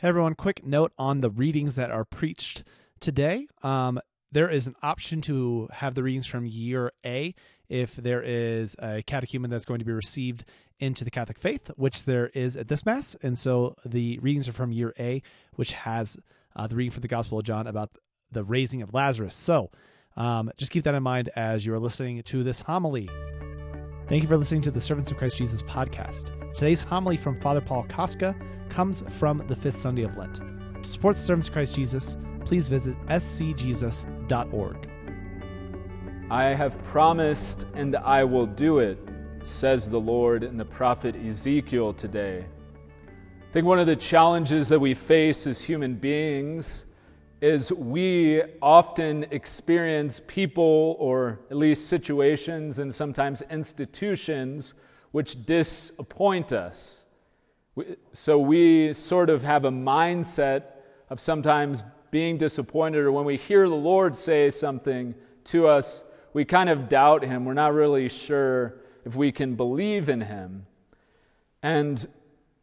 Hey everyone, quick note on the readings that are preached today. Um, there is an option to have the readings from year A if there is a catechumen that's going to be received into the Catholic faith, which there is at this Mass. And so the readings are from year A, which has uh, the reading from the Gospel of John about the raising of Lazarus. So um, just keep that in mind as you are listening to this homily. Thank you for listening to the Servants of Christ Jesus podcast. Today's homily from Father Paul Kostka comes from the fifth Sunday of Lent. To support the Servants of Christ Jesus, please visit scjesus.org. I have promised and I will do it, says the Lord in the prophet Ezekiel today. I think one of the challenges that we face as human beings is we often experience people or at least situations and sometimes institutions which disappoint us. So we sort of have a mindset of sometimes being disappointed, or when we hear the Lord say something to us, we kind of doubt Him. We're not really sure if we can believe in Him. And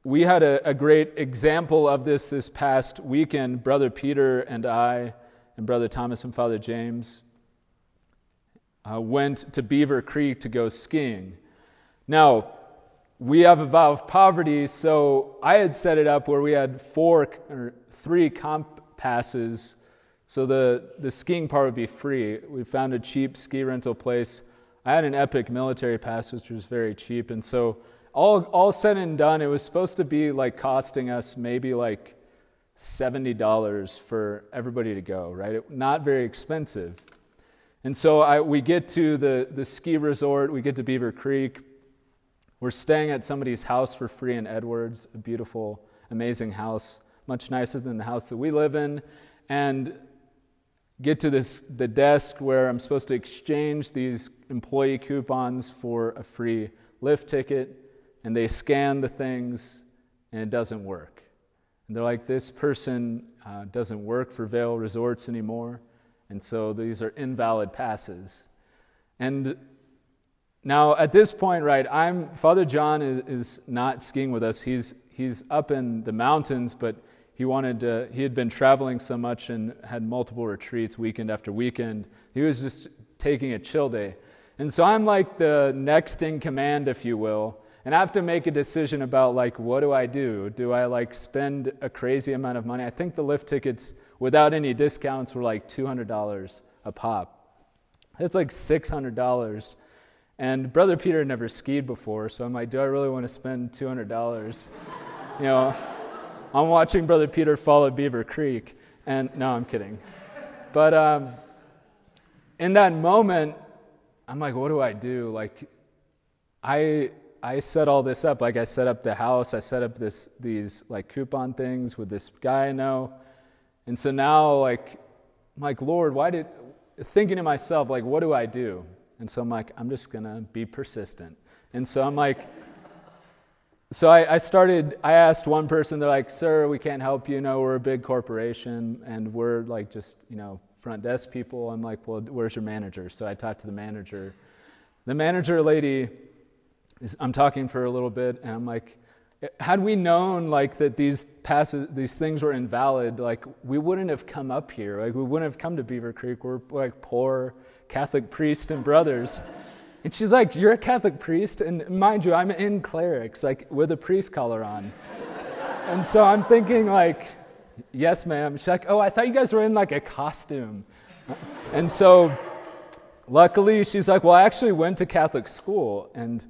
we had a, a great example of this this past weekend. Brother Peter and I, and Brother Thomas and Father James, uh, went to Beaver Creek to go skiing. Now, we have a vow of poverty, so I had set it up where we had four or three comp passes, so the, the skiing part would be free. We found a cheap ski rental place. I had an Epic military pass, which was very cheap, and so all all said and done, it was supposed to be like costing us maybe like seventy dollars for everybody to go. Right, it, not very expensive. And so I, we get to the, the ski resort, we get to Beaver Creek, we're staying at somebody's house for free in Edwards, a beautiful, amazing house, much nicer than the house that we live in. And get to this the desk where I'm supposed to exchange these employee coupons for a free lift ticket, and they scan the things, and it doesn't work. And they're like, this person uh, doesn't work for Vail Resorts anymore, and so these are invalid passes. And now, at this point, right, I'm Father John is, is, not skiing with us. He's he's up in the mountains, but he wanted to, he had been traveling so much and had multiple retreats weekend after weekend. He was just taking a chill day. And so I'm like the next in command, if you will. And I have to make a decision about like what do I do? Do I like spend a crazy amount of money? I think the lift tickets without any discounts were like $200 a pop. That's like $600 and Brother Peter never skied before, so I'm like, do I really want to spend $200? you know, I'm watching Brother Peter fall at Beaver Creek. And no, I'm kidding. But um, in that moment, I'm like, what do I do? Like, I I set all this up. Like, I set up the house. I set up this these like coupon things with this guy I know. And so now, like, I'm like, Lord, why did? Thinking to myself, like, what do I do? And so I'm like, I'm just to be persistent. And so I'm like, so I, I, started, I asked one person, they're like, sir, we can't help you. No, we're a big corporation and we're like just, you know, front desk people. I'm like, well, where's your manager? So I talked to the manager. The manager lady, I'm talking for a little bit and I'm like, had we known like that these passes, these things were invalid, like we wouldn't have come up here. Like we wouldn't have come to Beaver Creek. We're like poor Catholic priest and brothers. And she's like, You're a Catholic priest? And mind you, I'm in clerics, like with a priest collar on. and so I'm thinking, like, Yes, ma'am. She's like, Oh, I thought you guys were in like a costume. And so luckily, she's like, Well, I actually went to Catholic school. And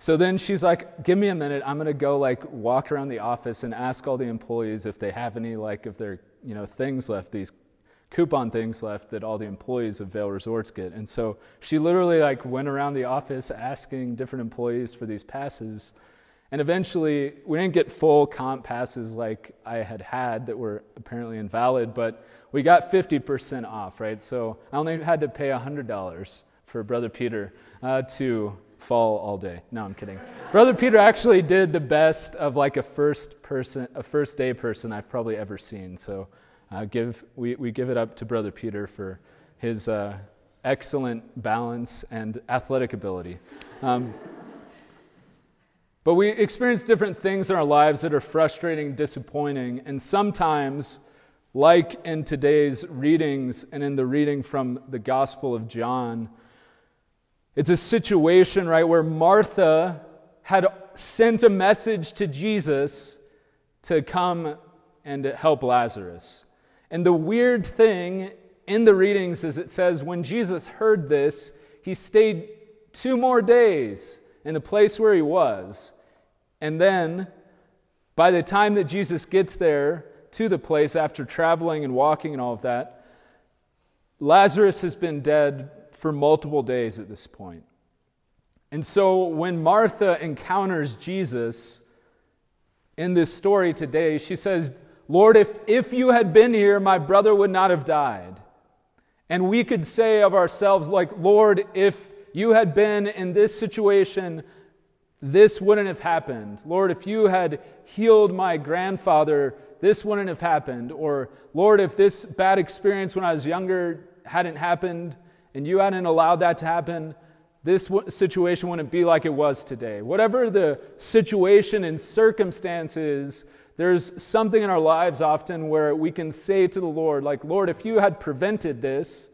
so then she's like, Give me a minute. I'm going to go like walk around the office and ask all the employees if they have any, like, if their, you know, things left, these coupon things left that all the employees of Vail Resorts get. And so she literally like went around the office asking different employees for these passes. And eventually, we didn't get full comp passes like I had had that were apparently invalid, but we got 50% off, right? So I only had to pay $100 for Brother Peter uh, to fall all day. No, I'm kidding. Brother Peter actually did the best of like a first person, a first day person I've probably ever seen. So uh, give, we, we give it up to Brother Peter for his uh, excellent balance and athletic ability. Um, But we experience different things in our lives that are frustrating, disappointing, and sometimes, like in today's readings and in the reading from the Gospel of John, it's a situation, right, where Martha had sent a message to Jesus to come and help Lazarus. And the weird thing in the readings is it says when Jesus heard this, he stayed two more days in the place where he was. And then, by the time that Jesus gets there to the place after traveling and walking and all of that, Lazarus has been dead for multiple days at this point. And so when Martha encounters Jesus in this story today, she says, Lord, if, if you had been here, my brother would not have died. And we could say of ourselves, like, Lord, if you had been in this situation, this wouldn't have happened. Lord, if you had healed my grandfather, this wouldn't have happened. Or, Lord, if this bad experience when I was younger hadn't happened and you hadn't allowed that to happen, this situation wouldn't be like it was today. Whatever the situation and circumstances, there's something in our lives often where we can say to the Lord, like, Lord, if you had prevented this,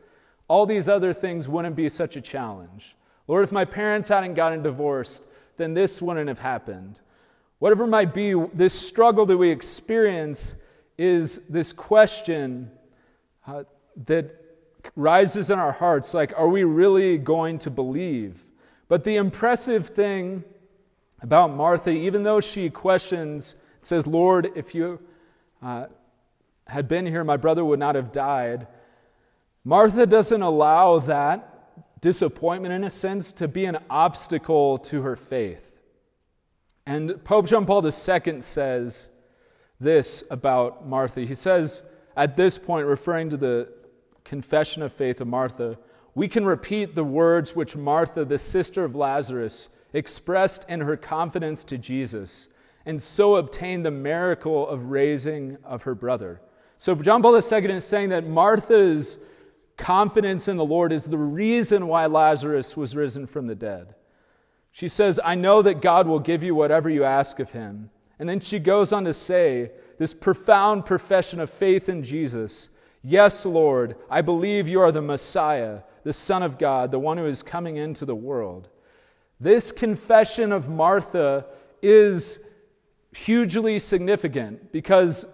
all these other things wouldn't be such a challenge. Lord, if my parents hadn't gotten divorced, then this wouldn't have happened. Whatever might be, this struggle that we experience is this question uh, that rises in our hearts like, are we really going to believe? But the impressive thing about Martha, even though she questions, says, Lord, if you uh, had been here, my brother would not have died. Martha doesn't allow that disappointment, in a sense, to be an obstacle to her faith. And Pope John Paul II says this about Martha. He says, at this point, referring to the confession of faith of Martha, we can repeat the words which Martha, the sister of Lazarus, expressed in her confidence to Jesus, and so obtain the miracle of raising of her brother. So, John Paul II is saying that Martha's confidence in the Lord is the reason why Lazarus was risen from the dead. She says, I know that God will give you whatever you ask of him. And then she goes on to say this profound profession of faith in Jesus Yes, Lord, I believe you are the Messiah, the Son of God, the one who is coming into the world. This confession of Martha is hugely significant because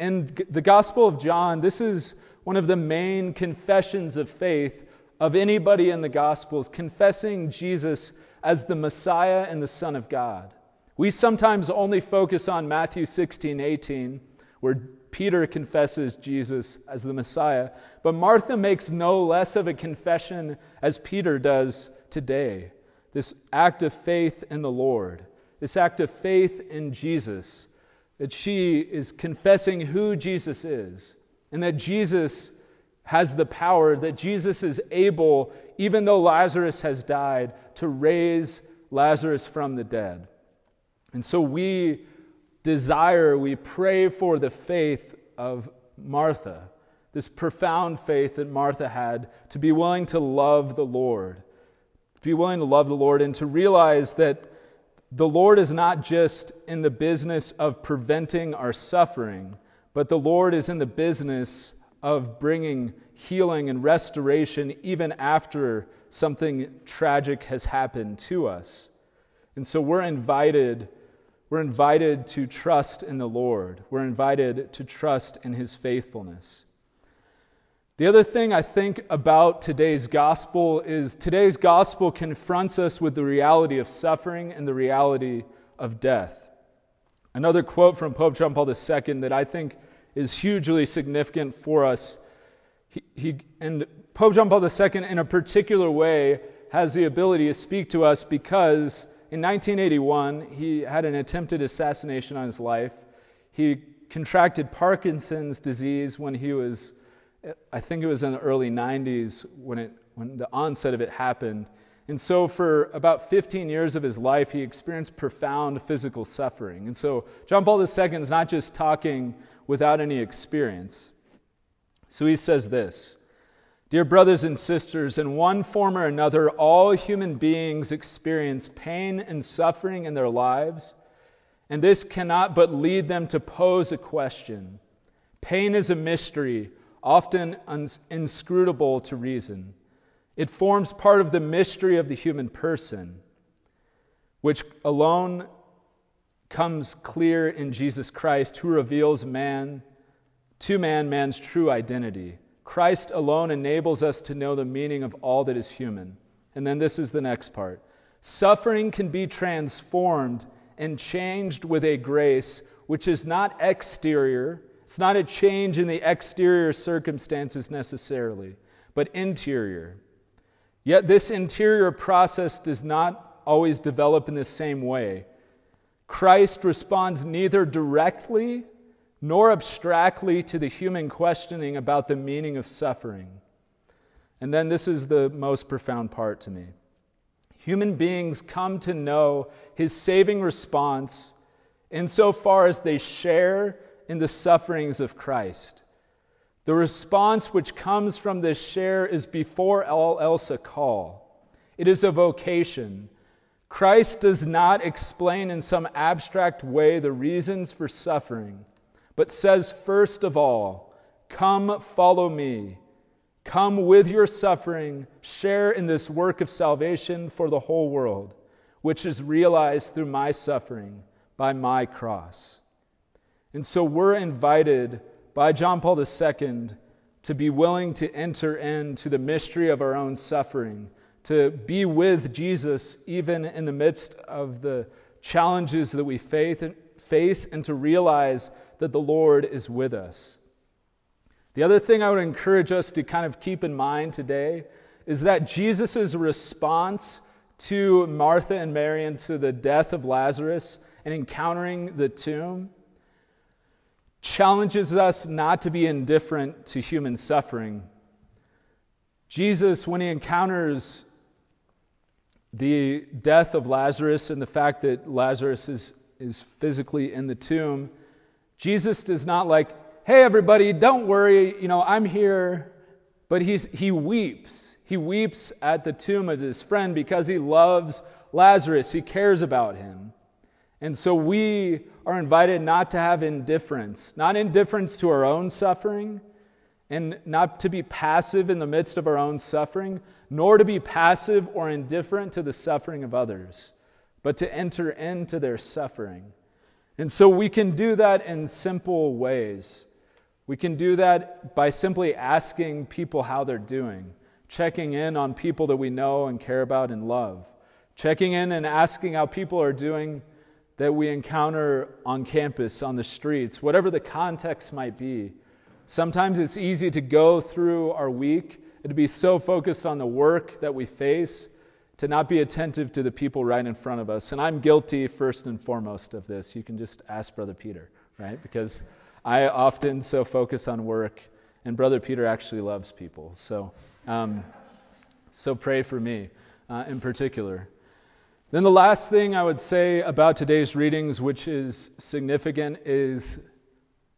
in the Gospel of John, this is one of the main confessions of faith of anybody in the Gospels, confessing Jesus as the Messiah and the Son of God. We sometimes only focus on Matthew 16, 18, where Peter confesses Jesus as the Messiah, but Martha makes no less of a confession as Peter does today. This act of faith in the Lord, this act of faith in Jesus, that she is confessing who Jesus is, and that Jesus has the power, that Jesus is able, even though Lazarus has died, to raise Lazarus from the dead. And so we desire, we pray for the faith of Martha, this profound faith that Martha had to be willing to love the Lord, to be willing to love the Lord, and to realize that the Lord is not just in the business of preventing our suffering, but the Lord is in the business of bringing healing and restoration even after something tragic has happened to us. And so we're invited we're invited to trust in the Lord. We're invited to trust in his faithfulness. The other thing I think about today's gospel is today's gospel confronts us with the reality of suffering and the reality of death. Another quote from Pope John Paul II that I think is hugely significant for us. He, he, and Pope John Paul II, in a particular way, has the ability to speak to us because in 1981, he had an attempted assassination on his life. He contracted Parkinson's disease when he was, I think it was in the early 90s when, it, when the onset of it happened. And so, for about 15 years of his life, he experienced profound physical suffering. And so, John Paul II is not just talking without any experience. So, he says this Dear brothers and sisters, in one form or another, all human beings experience pain and suffering in their lives, and this cannot but lead them to pose a question. Pain is a mystery, often inscrutable to reason. It forms part of the mystery of the human person, which alone comes clear in Jesus Christ, who reveals man to man man's true identity. Christ alone enables us to know the meaning of all that is human. And then this is the next part suffering can be transformed and changed with a grace which is not exterior, it's not a change in the exterior circumstances necessarily, but interior. Yet this interior process does not always develop in the same way. Christ responds neither directly nor abstractly to the human questioning about the meaning of suffering. And then this is the most profound part to me. Human beings come to know his saving response insofar as they share in the sufferings of Christ. The response which comes from this share is before all else a call. It is a vocation. Christ does not explain in some abstract way the reasons for suffering but says, first of all, Come follow me. Come with your suffering, share in this work of salvation for the whole world, which is realized through my suffering by my cross. And so we're invited by John Paul II to be willing to enter into the mystery of our own suffering, to be with Jesus even in the midst of the challenges that we face, and to realize that the Lord is with us. The other thing I would encourage us to kind of keep in mind today is that Jesus' response to Martha and Mary and to the death of Lazarus and encountering the tomb challenges us not to be indifferent to human suffering. Jesus, when he encounters the death of Lazarus and the fact that Lazarus is, is physically in the tomb, Jesus does not like, hey, everybody, don't worry, you know, I'm here. But he's, he weeps. He weeps at the tomb of his friend because he loves Lazarus. He cares about him. And so we are invited not to have indifference, not indifference to our own suffering, and not to be passive in the midst of our own suffering, nor to be passive or indifferent to the suffering of others, but to enter into their suffering and so we can do that in simple ways. We can do that by simply asking people how they're doing, checking in on people that we know and care about and love, checking in and asking how people are doing that we encounter on campus, on the streets, whatever the context might be. Sometimes it's easy to go through our week and to be so focused on the work that we face to not be attentive to the people right in front of us. And I'm guilty first and foremost of this. You can just ask Brother Peter, right? Because I often so focus on work, and Brother Peter actually loves people. So, um, so pray for me uh, in particular. Then the last thing I would say about today's readings, which is significant, is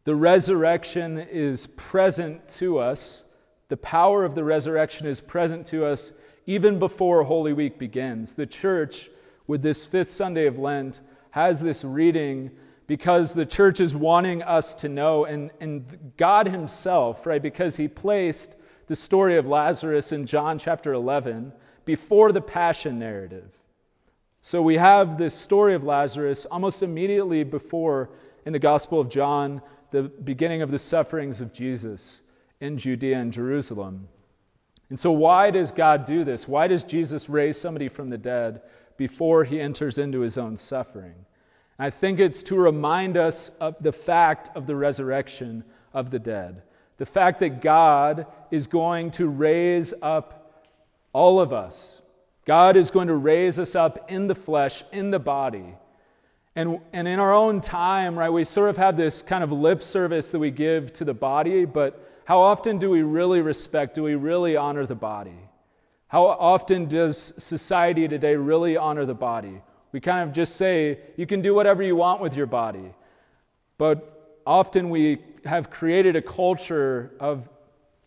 the resurrection is present to us. The power of the resurrection is present to us even before Holy Week begins. The church, with this fifth Sunday of Lent, has this reading because the church is wanting us to know, and, and God Himself, right, because He placed the story of Lazarus in John chapter 11 before the Passion narrative. So we have this story of Lazarus almost immediately before, in the Gospel of John, the beginning of the sufferings of Jesus in Judea and Jerusalem. And so, why does God do this? Why does Jesus raise somebody from the dead before he enters into his own suffering? I think it's to remind us of the fact of the resurrection of the dead. The fact that God is going to raise up all of us. God is going to raise us up in the flesh, in the body. And, and in our own time, right, we sort of have this kind of lip service that we give to the body, but how often do we really respect, do we really honor the body? How often does society today really honor the body? We kind of just say, you can do whatever you want with your body. But often we have created a culture of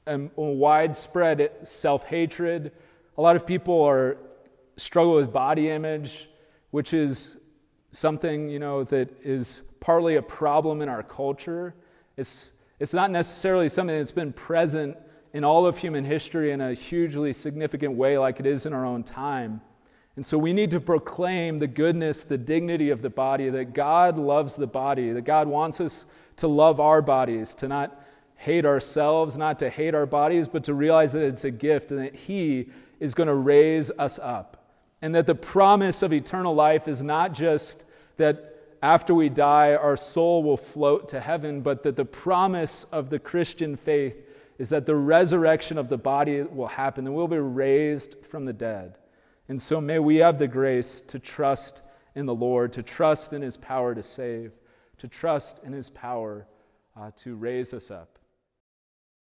um, widespread self hatred. A lot of people are struggle with body image, which is something you know that is partly a problem in our culture. It's it's not necessarily something that's been present in all of human history in a hugely significant way, like it is in our own time. And so we need to proclaim the goodness, the dignity of the body, that God loves the body, that God wants us to love our bodies, to not hate ourselves, not to hate our bodies, but to realize that it's a gift and that He is going to raise us up. And that the promise of eternal life is not just that after we die, our soul will float to heaven, but that the promise of the Christian faith is that the resurrection of the body will happen, and we'll be raised from the dead. And so may we have the grace to trust in the Lord, to trust in his power to save, to trust in his power uh, to raise us up.